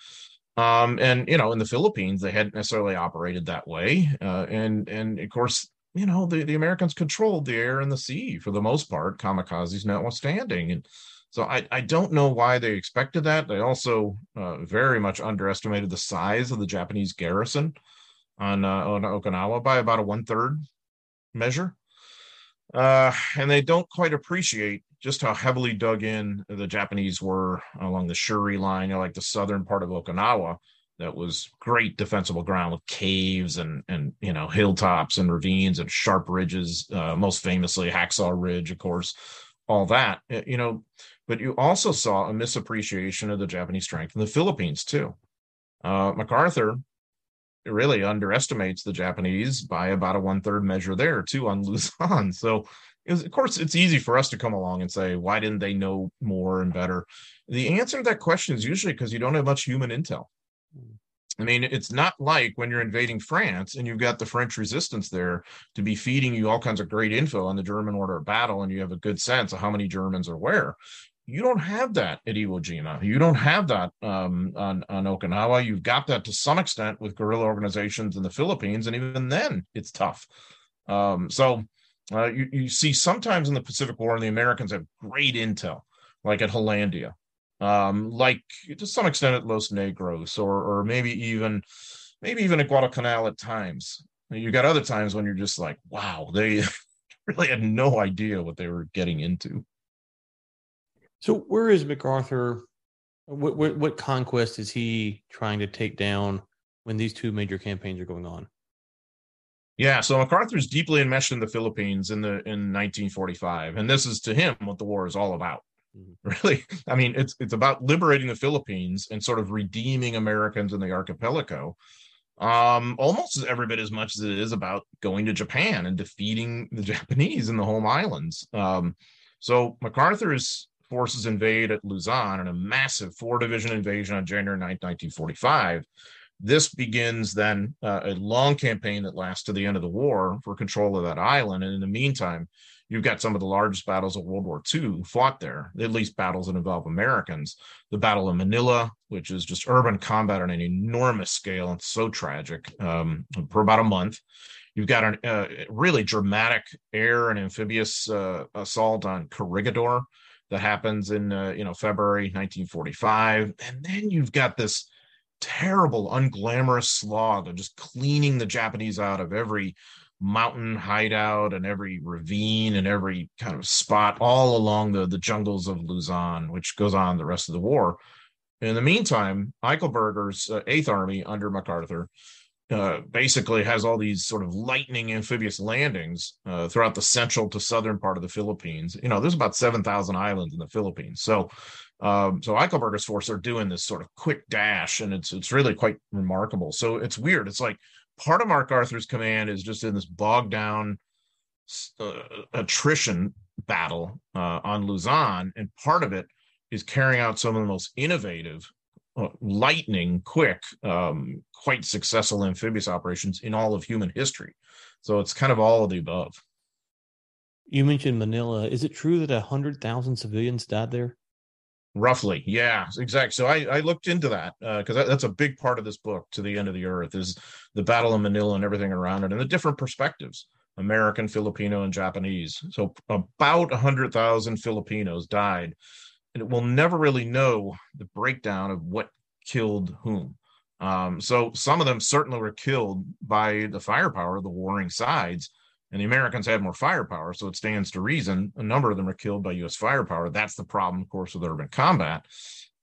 um, and you know, in the Philippines, they hadn't necessarily operated that way, uh, and and of course, you know, the the Americans controlled the air and the sea for the most part, kamikazes notwithstanding, and so I, I don't know why they expected that. They also uh, very much underestimated the size of the Japanese garrison on, uh, on Okinawa by about a one third measure. Uh, and they don't quite appreciate just how heavily dug in the Japanese were along the Shuri line, like the southern part of Okinawa. That was great defensible ground with caves and and you know hilltops and ravines and sharp ridges. Uh, most famously, Hacksaw Ridge, of course, all that. You know, but you also saw a misappreciation of the Japanese strength in the Philippines too. Uh, MacArthur really underestimates the Japanese by about a one third measure there too on Luzon. So, was, of course, it's easy for us to come along and say, why didn't they know more and better? The answer to that question is usually because you don't have much human intel. I mean, it's not like when you're invading France and you've got the French resistance there to be feeding you all kinds of great info on the German order of battle and you have a good sense of how many Germans are where you don't have that at Iwo Jima. You don't have that um, on on Okinawa. You've got that to some extent with guerrilla organizations in the Philippines, and even then, it's tough. Um, so uh, you you see sometimes in the Pacific War, the Americans have great intel, like at Hollandia, um, like to some extent at Los Negros, or or maybe even maybe even at Guadalcanal at times. You got other times when you're just like, wow, they really had no idea what they were getting into. So where is MacArthur? What, what, what conquest is he trying to take down when these two major campaigns are going on? Yeah, so MacArthur's deeply enmeshed in the Philippines in the in 1945, and this is to him what the war is all about. Mm-hmm. Really, I mean, it's it's about liberating the Philippines and sort of redeeming Americans in the archipelago, um, almost every bit as much as it is about going to Japan and defeating the Japanese in the home islands. Um, so macarthur's forces invade at Luzon in a massive four division invasion on January 9, 1945. This begins then uh, a long campaign that lasts to the end of the war for control of that island. And in the meantime, you've got some of the largest battles of World War II fought there, at least battles that involve Americans. The Battle of Manila, which is just urban combat on an enormous scale and so tragic, um, for about a month. You've got a uh, really dramatic air and amphibious uh, assault on Corregidor, that happens in uh, you know February 1945, and then you've got this terrible, unglamorous slog of just cleaning the Japanese out of every mountain hideout and every ravine and every kind of spot all along the the jungles of Luzon, which goes on the rest of the war. In the meantime, Eichelberger's uh, Eighth Army under MacArthur uh, basically has all these sort of lightning amphibious landings uh, throughout the central to southern part of the Philippines. You know, there's about 7,000 islands in the Philippines. So, um, so Eichelberger's force are doing this sort of quick dash, and it's it's really quite remarkable. So it's weird. It's like part of MacArthur's command is just in this bogged down uh, attrition battle uh, on Luzon, and part of it is carrying out some of the most innovative uh, lightning quick, um, quite successful amphibious operations in all of human history. So it's kind of all of the above. You mentioned Manila. Is it true that a hundred thousand civilians died there? Roughly, yeah, exactly. So I, I looked into that because uh, that, that's a big part of this book. To the end of the earth is the Battle of Manila and everything around it, and the different perspectives: American, Filipino, and Japanese. So about a hundred thousand Filipinos died, and we'll never really know the breakdown of what killed whom. Um, so some of them certainly were killed by the firepower of the warring sides, and the Americans had more firepower, so it stands to reason a number of them are killed by U.S. firepower. That's the problem, of course, with urban combat.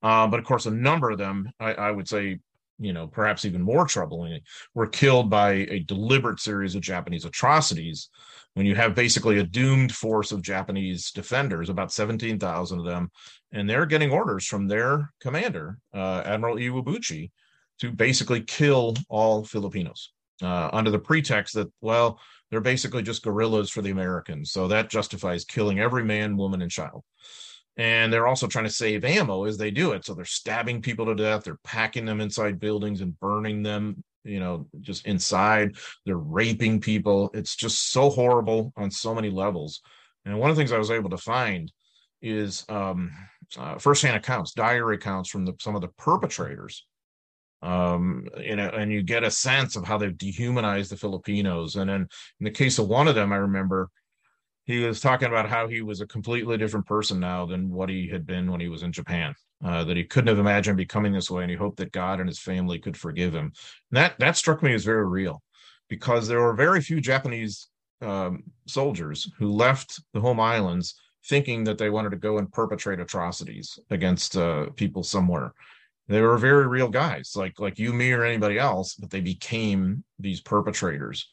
Uh, but of course, a number of them, I, I, would say, you know, perhaps even more troubling, were killed by a deliberate series of Japanese atrocities. When you have basically a doomed force of Japanese defenders, about 17,000 of them, and they're getting orders from their commander, uh, Admiral Iwabuchi, to basically kill all Filipinos uh, under the pretext that, well, they're basically just guerrillas for the Americans. So that justifies killing every man, woman, and child. And they're also trying to save ammo as they do it. So they're stabbing people to death. They're packing them inside buildings and burning them, you know, just inside. They're raping people. It's just so horrible on so many levels. And one of the things I was able to find is um, uh, firsthand accounts, diary accounts from the, some of the perpetrators um you know and you get a sense of how they've dehumanized the filipinos. And then in the case of one of them i remember he was talking about how he was a completely different person now than what he had been when he was in japan uh, that he couldn't have imagined becoming this way and he hoped that god and his family could forgive him. And that that struck me as very real because there were very few japanese um, soldiers who left the home islands thinking that they wanted to go and perpetrate atrocities against uh, people somewhere they were very real guys like like you me or anybody else but they became these perpetrators.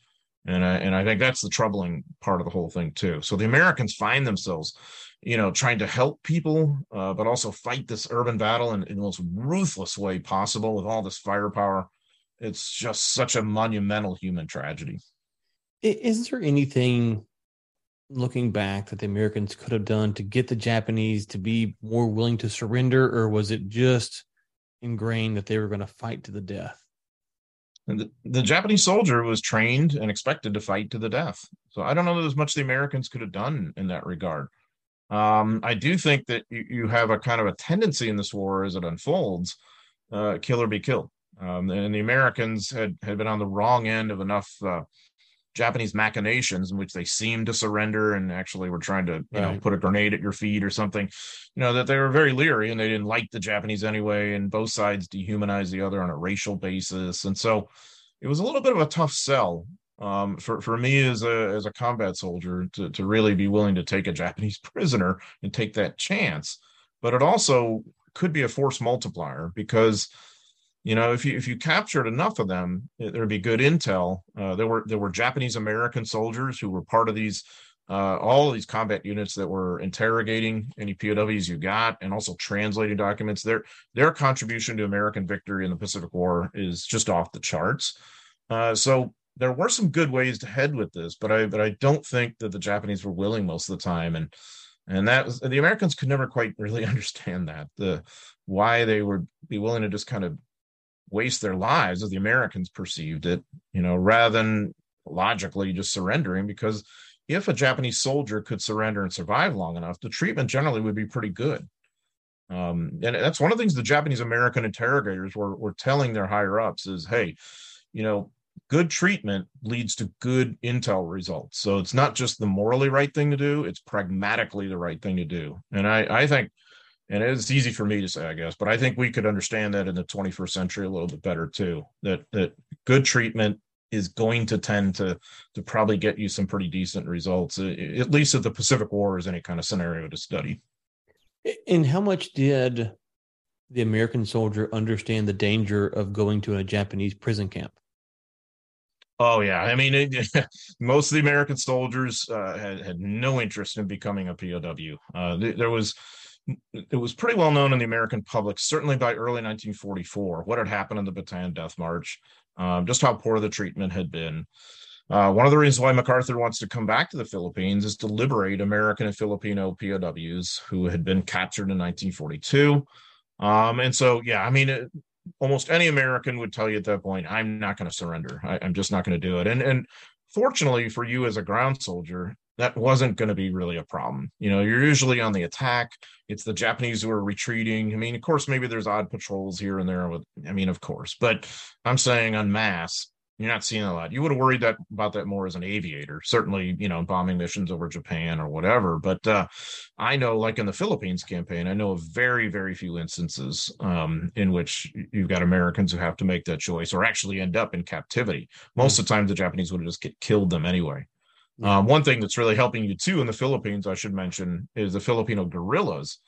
And I, and I think that's the troubling part of the whole thing too. So the americans find themselves you know trying to help people uh, but also fight this urban battle in, in the most ruthless way possible with all this firepower. It's just such a monumental human tragedy. Is there anything looking back that the americans could have done to get the japanese to be more willing to surrender or was it just ingrained that they were going to fight to the death. And the, the, Japanese soldier was trained and expected to fight to the death. So I don't know that there's much the Americans could have done in that regard. Um, I do think that you, you, have a kind of a tendency in this war as it unfolds, uh, kill or be killed. Um, and the Americans had, had been on the wrong end of enough uh, Japanese machinations in which they seemed to surrender and actually were trying to, you right. know, put a grenade at your feet or something. You know, that they were very leery and they didn't like the Japanese anyway, and both sides dehumanized the other on a racial basis. And so it was a little bit of a tough sell um, for for me as a as a combat soldier to to really be willing to take a Japanese prisoner and take that chance. But it also could be a force multiplier because you know if you if you captured enough of them there'd be good intel uh, there were there were japanese american soldiers who were part of these uh, all of these combat units that were interrogating any POWs you got and also translating documents. Their their contribution to American victory in the Pacific War is just off the charts. Uh, so there were some good ways to head with this, but I but I don't think that the Japanese were willing most of the time, and and that was, the Americans could never quite really understand that the why they would be willing to just kind of waste their lives as the Americans perceived it, you know, rather than logically just surrendering. Because if a Japanese soldier could surrender and survive long enough, the treatment generally would be pretty good. Um, and that's one of the things the Japanese American interrogators were, were telling their higher ups is, hey, you know, good treatment leads to good intel results. So it's not just the morally right thing to do, it's pragmatically the right thing to do. And I, I think and it's easy for me to say, I guess, but I think we could understand that in the 21st century a little bit better too. That that good treatment is going to tend to to probably get you some pretty decent results, at least if the Pacific War is any kind of scenario to study. And how much did the American soldier understand the danger of going to a Japanese prison camp? Oh yeah, I mean, it, most of the American soldiers uh, had, had no interest in becoming a POW. Uh, there was it was pretty well known in the American public, certainly by early 1944, what had happened in the Bataan Death March, um, just how poor the treatment had been. Uh, one of the reasons why MacArthur wants to come back to the Philippines is to liberate American and Filipino POWs who had been captured in 1942. Um, and so, yeah, I mean, it, almost any American would tell you at that point, "I'm not going to surrender. I, am just not going to do it." And and fortunately for you as a ground soldier, that wasn't going to be really a problem. You know, you're usually on the attack. It's the Japanese who are retreating. I mean, of course, maybe there's odd patrols here and there with, I mean, of course, but I'm saying en masse, you're not seeing a lot. You would have worried that about that more as an aviator, certainly, you know, bombing missions over Japan or whatever. But uh, I know, like in the Philippines campaign, I know of very, very few instances um, in which you've got Americans who have to make that choice or actually end up in captivity. Most mm-hmm. of the time, the Japanese would have just get killed them anyway. Um, one thing that's really helping you too in the Philippines, I should mention, is the Filipino guerrillas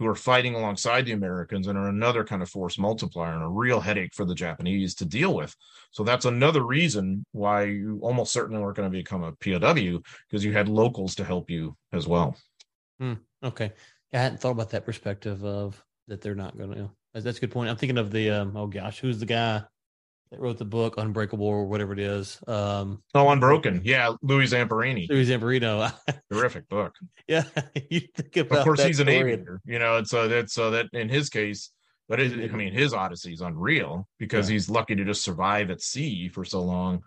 who are fighting alongside the Americans and are another kind of force multiplier and a real headache for the Japanese to deal with. So that's another reason why you almost certainly weren't going to become a POW because you had locals to help you as well. Hmm, okay. I hadn't thought about that perspective of that they're not going to. That's a good point. I'm thinking of the um, oh gosh, who's the guy that wrote the book Unbreakable or whatever it is. Um, oh, Unbroken. Yeah, Louis Zamperini. Louis Zamperini. Terrific book. Yeah, you think about. Of course, he's an aviator. You know, and so that's so that in his case, but it, I mean, his odyssey is unreal because yeah. he's lucky to just survive at sea for so long,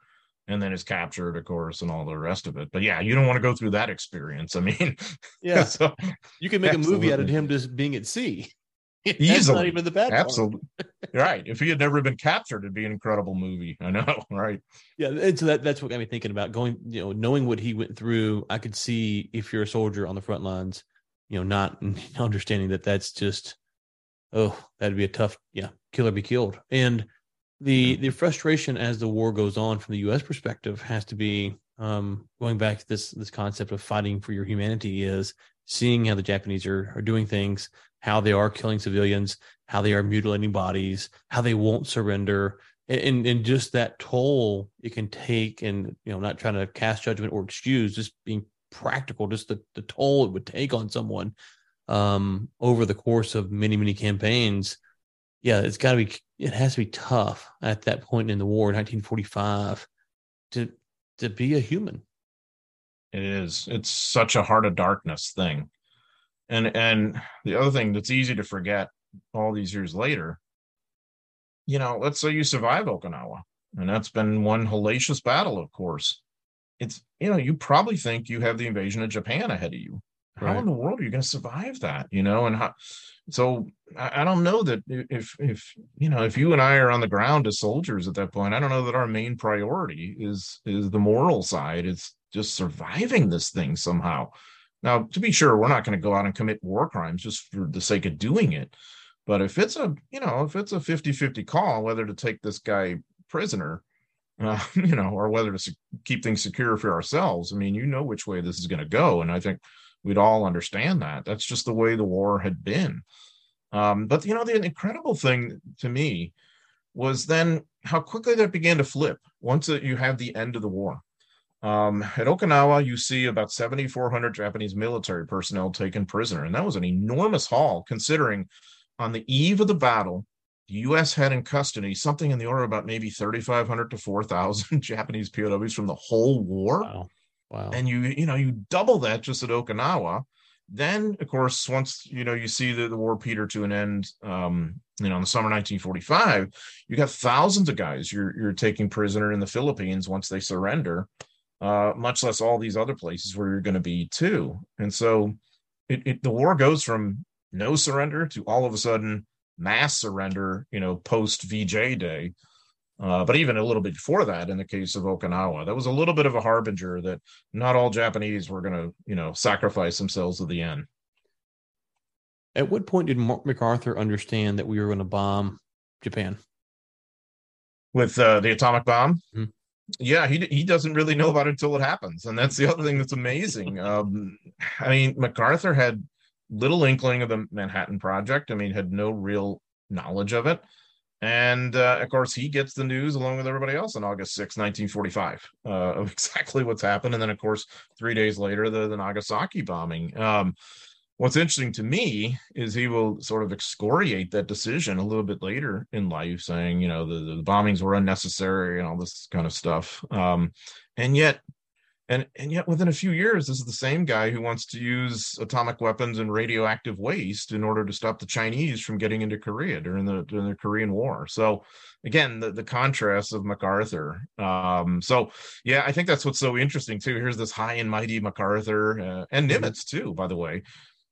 and then is captured, of course, and all the rest of it. But yeah, you don't want to go through that experience. I mean, yeah, so, you can make absolutely. a movie out of him just being at sea. Easily. not even the bad Absolutely. right. If he had never been captured, it'd be an incredible movie. I know. Right. Yeah. And so that, that's what got me thinking about going, you know, knowing what he went through. I could see if you're a soldier on the front lines, you know, not understanding that that's just, oh, that'd be a tough, yeah, kill or be killed. And the, the frustration as the war goes on from the U.S. perspective has to be um, going back to this, this concept of fighting for your humanity is seeing how the Japanese are, are doing things how they are killing civilians, how they are mutilating bodies, how they won't surrender, and and just that toll it can take, and you know, not trying to cast judgment or excuse, just being practical, just the the toll it would take on someone um, over the course of many many campaigns. Yeah, it's got to be. It has to be tough at that point in the war, 1945, to to be a human. It is. It's such a heart of darkness thing and and the other thing that's easy to forget all these years later you know let's say you survive okinawa and that's been one hellacious battle of course. It's you know you probably think you have the invasion of japan ahead of you. Right. how in the world are you going to survive that you know? And how so I, I don't know that if if you know if you and i are on the ground as soldiers at that point i don't know that our main priority is is the moral side. It's just surviving this thing somehow now, to be sure, we're not going to go out and commit war crimes just for the sake of doing it. But if it's a, you know, if it's a 50 50 call whether to take this guy prisoner, uh, you know, or whether to keep things secure for ourselves, I mean, you know which way this is going to go. And I think we'd all understand that. That's just the way the war had been. Um, but, you know, the incredible thing to me was then how quickly that began to flip once you have the end of the war. Um, at Okinawa, you see about 7,400 Japanese military personnel taken prisoner, and that was an enormous haul considering on the eve of the battle, the U.S. had in custody something in the order of about maybe 3,500 to 4,000 Japanese POWs from the whole war. Wow. Wow. And you, you know, you double that just at Okinawa. Then, of course, once you know you see the, the war peter to an end, um, you know, in the summer 1945, you got thousands of guys you're you're taking prisoner in the Philippines once they surrender uh, much less all these other places where you're going to be too. And so it, it, the war goes from no surrender to all of a sudden mass surrender, you know, post VJ day. Uh, but even a little bit before that, in the case of Okinawa, that was a little bit of a harbinger that not all Japanese were going to, you know, sacrifice themselves at the end. At what point did Mark MacArthur understand that we were going to bomb Japan? With uh, the atomic bomb? Mm-hmm yeah he he doesn't really know about it until it happens and that's the other thing that's amazing um i mean macarthur had little inkling of the manhattan project i mean had no real knowledge of it and uh, of course he gets the news along with everybody else on august 6 1945 uh, of exactly what's happened and then of course three days later the, the nagasaki bombing um what's interesting to me is he will sort of excoriate that decision a little bit later in life saying you know the, the bombings were unnecessary and all this kind of stuff um, and yet And and yet within a few years, this is the same guy who wants to use atomic weapons and radioactive waste in order to stop the Chinese from getting into Korea during the during the Korean War. So again, the, the contrast of MacArthur. Um, so yeah, I think that's what's so interesting too. Here's this high and mighty MacArthur uh, and mm-hmm. Nimitz too, by the way.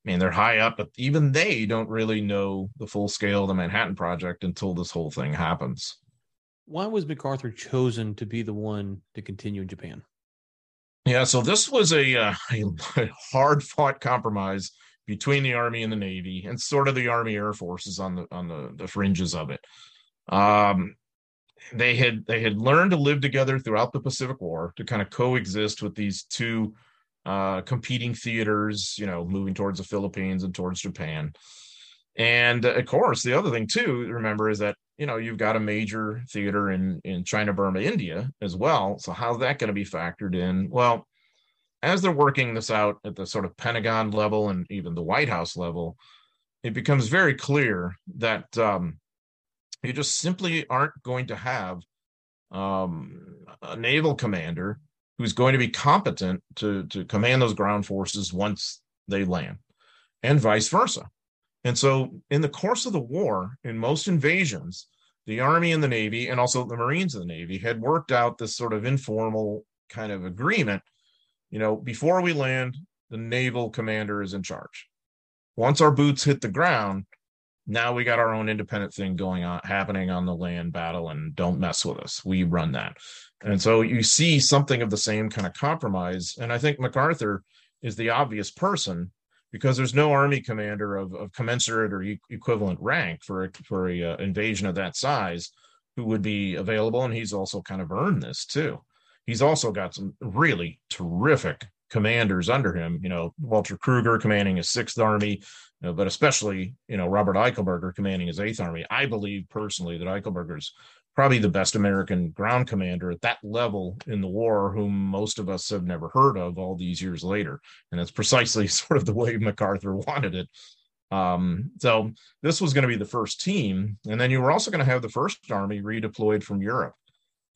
I mean, they're high up, but even they don't really know the full scale of the Manhattan Project until this whole thing happens. Why was MacArthur chosen to be the one to continue in Japan? Yeah, so this was a, uh, a hard fought compromise between the Army and the Navy, and sort of the Army Air Forces on the on the, the fringes of it. Um, they had they had learned to live together throughout the Pacific War to kind of coexist with these two uh, competing theaters, you know, moving towards the Philippines and towards Japan. And of course, the other thing too, remember, is that you know you've got a major theater in in China, Burma, India as well. So how's that going to be factored in? Well, as they're working this out at the sort of Pentagon level and even the White House level, it becomes very clear that um, you just simply aren't going to have um, a naval commander who's going to be competent to to command those ground forces once they land, and vice versa. And so, in the course of the war, in most invasions, the Army and the Navy, and also the Marines and the Navy, had worked out this sort of informal kind of agreement. You know, before we land, the naval commander is in charge. Once our boots hit the ground, now we got our own independent thing going on happening on the land battle and don't mess with us we run that and so you see something of the same kind of compromise and i think macarthur is the obvious person because there's no army commander of, of commensurate or e- equivalent rank for a, for a uh, invasion of that size who would be available and he's also kind of earned this too he's also got some really terrific commanders under him. You know, Walter Krueger commanding his Sixth Army, you know, but especially you know Robert Eichelberger commanding his Eighth Army. I believe personally that Eichelberger's probably the best American ground commander at that level in the war, whom most of us have never heard of all these years later. And that's precisely sort of the way MacArthur wanted it. Um, so this was going to be the first team, and then you were also going to have the first army redeployed from Europe.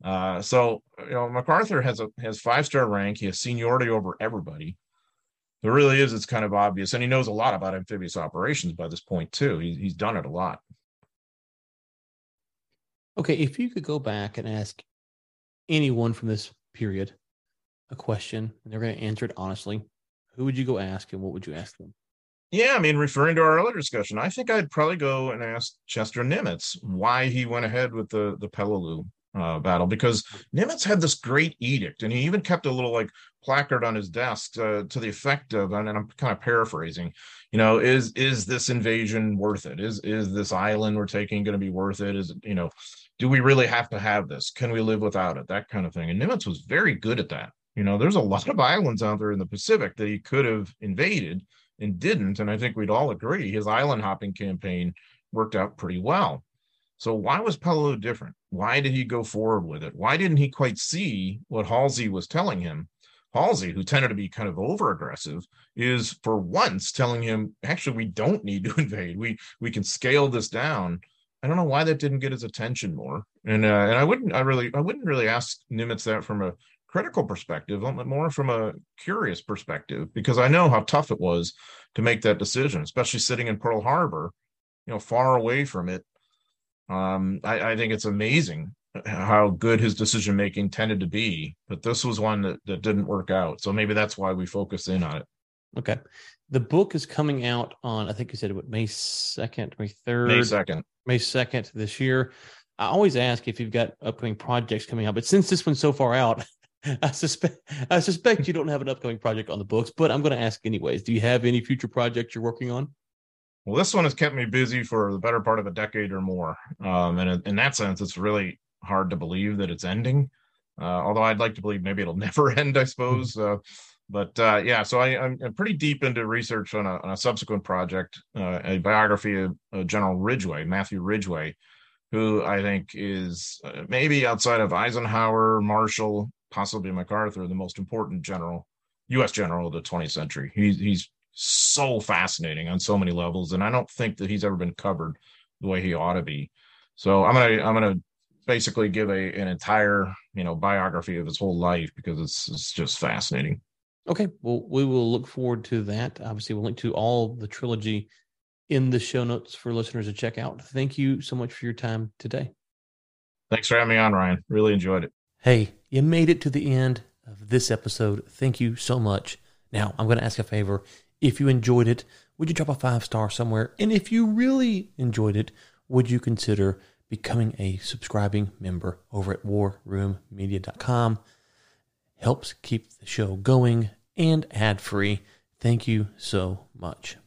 Uh, so you know, MacArthur has a has five star rank. He has seniority over everybody. It really is. It's kind of obvious, and he knows a lot about amphibious operations by this point too. He, he's done it a lot. Okay, if you could go back and ask anyone from this period a question, and they're going to answer it honestly, who would you go ask, and what would you ask them? Yeah, I mean, referring to our earlier discussion, I think I'd probably go and ask Chester Nimitz why he went ahead with the the Peleliu uh, battle because Nimitz had this great edict, and he even kept a little like placard on his desk uh, to the effect of, and I'm kind of paraphrasing, you know, is is this invasion worth it? Is is this island we're taking going to be worth it? Is you know, do we really have to have this? Can we live without it? That kind of thing. And Nimitz was very good at that. You know, there's a lot of islands out there in the Pacific that he could have invaded and didn't, and I think we'd all agree his island hopping campaign worked out pretty well. So why was Peleliu different? Why did he go forward with it? Why didn't he quite see what Halsey was telling him? Halsey, who tended to be kind of over aggressive, is for once telling him, actually, we don't need to invade. We we can scale this down. I don't know why that didn't get his attention more. And uh, and I wouldn't I really I wouldn't really ask Nimitz that from a critical perspective, but more from a curious perspective, because I know how tough it was to make that decision, especially sitting in Pearl Harbor, you know, far away from it um, I, I think it's amazing how good his decision making tended to be, but this was one that, that didn't work out. So maybe that's why we focused in on it. Okay. The book is coming out on, I think you said what, May 2nd, May 3rd? May 2nd. May 2nd this year. I always ask if you've got upcoming projects coming out, but since this one's so far out, I suspect I suspect you don't have an upcoming project on the books, but I'm going to ask anyways. Do you have any future projects you're working on? Well, this one has kept me busy for the better part of a decade or more. Um, and in that sense, it's really hard to believe that it's ending. Uh, although I'd like to believe maybe it'll never end, I suppose. Uh, but uh, yeah, so I, am pretty deep into research on a, on a subsequent project, uh, a biography of, of, General Ridgway, Matthew Ridgway, who I think is uh, maybe outside of Eisenhower, Marshall, possibly MacArthur, the most important general, U.S. general of the 20th century. He's he's so fascinating on so many levels, and I don't think that he's ever been covered the way he ought to be. So I'm gonna I'm gonna basically give a an entire you know biography of his whole life because it's it's just fascinating. Okay, well, we will look forward to that. Obviously, we'll link to all the trilogy in the show notes for listeners to check out. Thank you so much for your time today. Thanks for having me on, Ryan. Really enjoyed it. Hey, you made it to the end of this episode. Thank you so much. Now, I'm going to ask a favor. If you enjoyed it, would you drop a five star somewhere? And if you really enjoyed it, would you consider becoming a subscribing member over at warroommedia.com? Helps keep the show going and ad free. Thank you so much.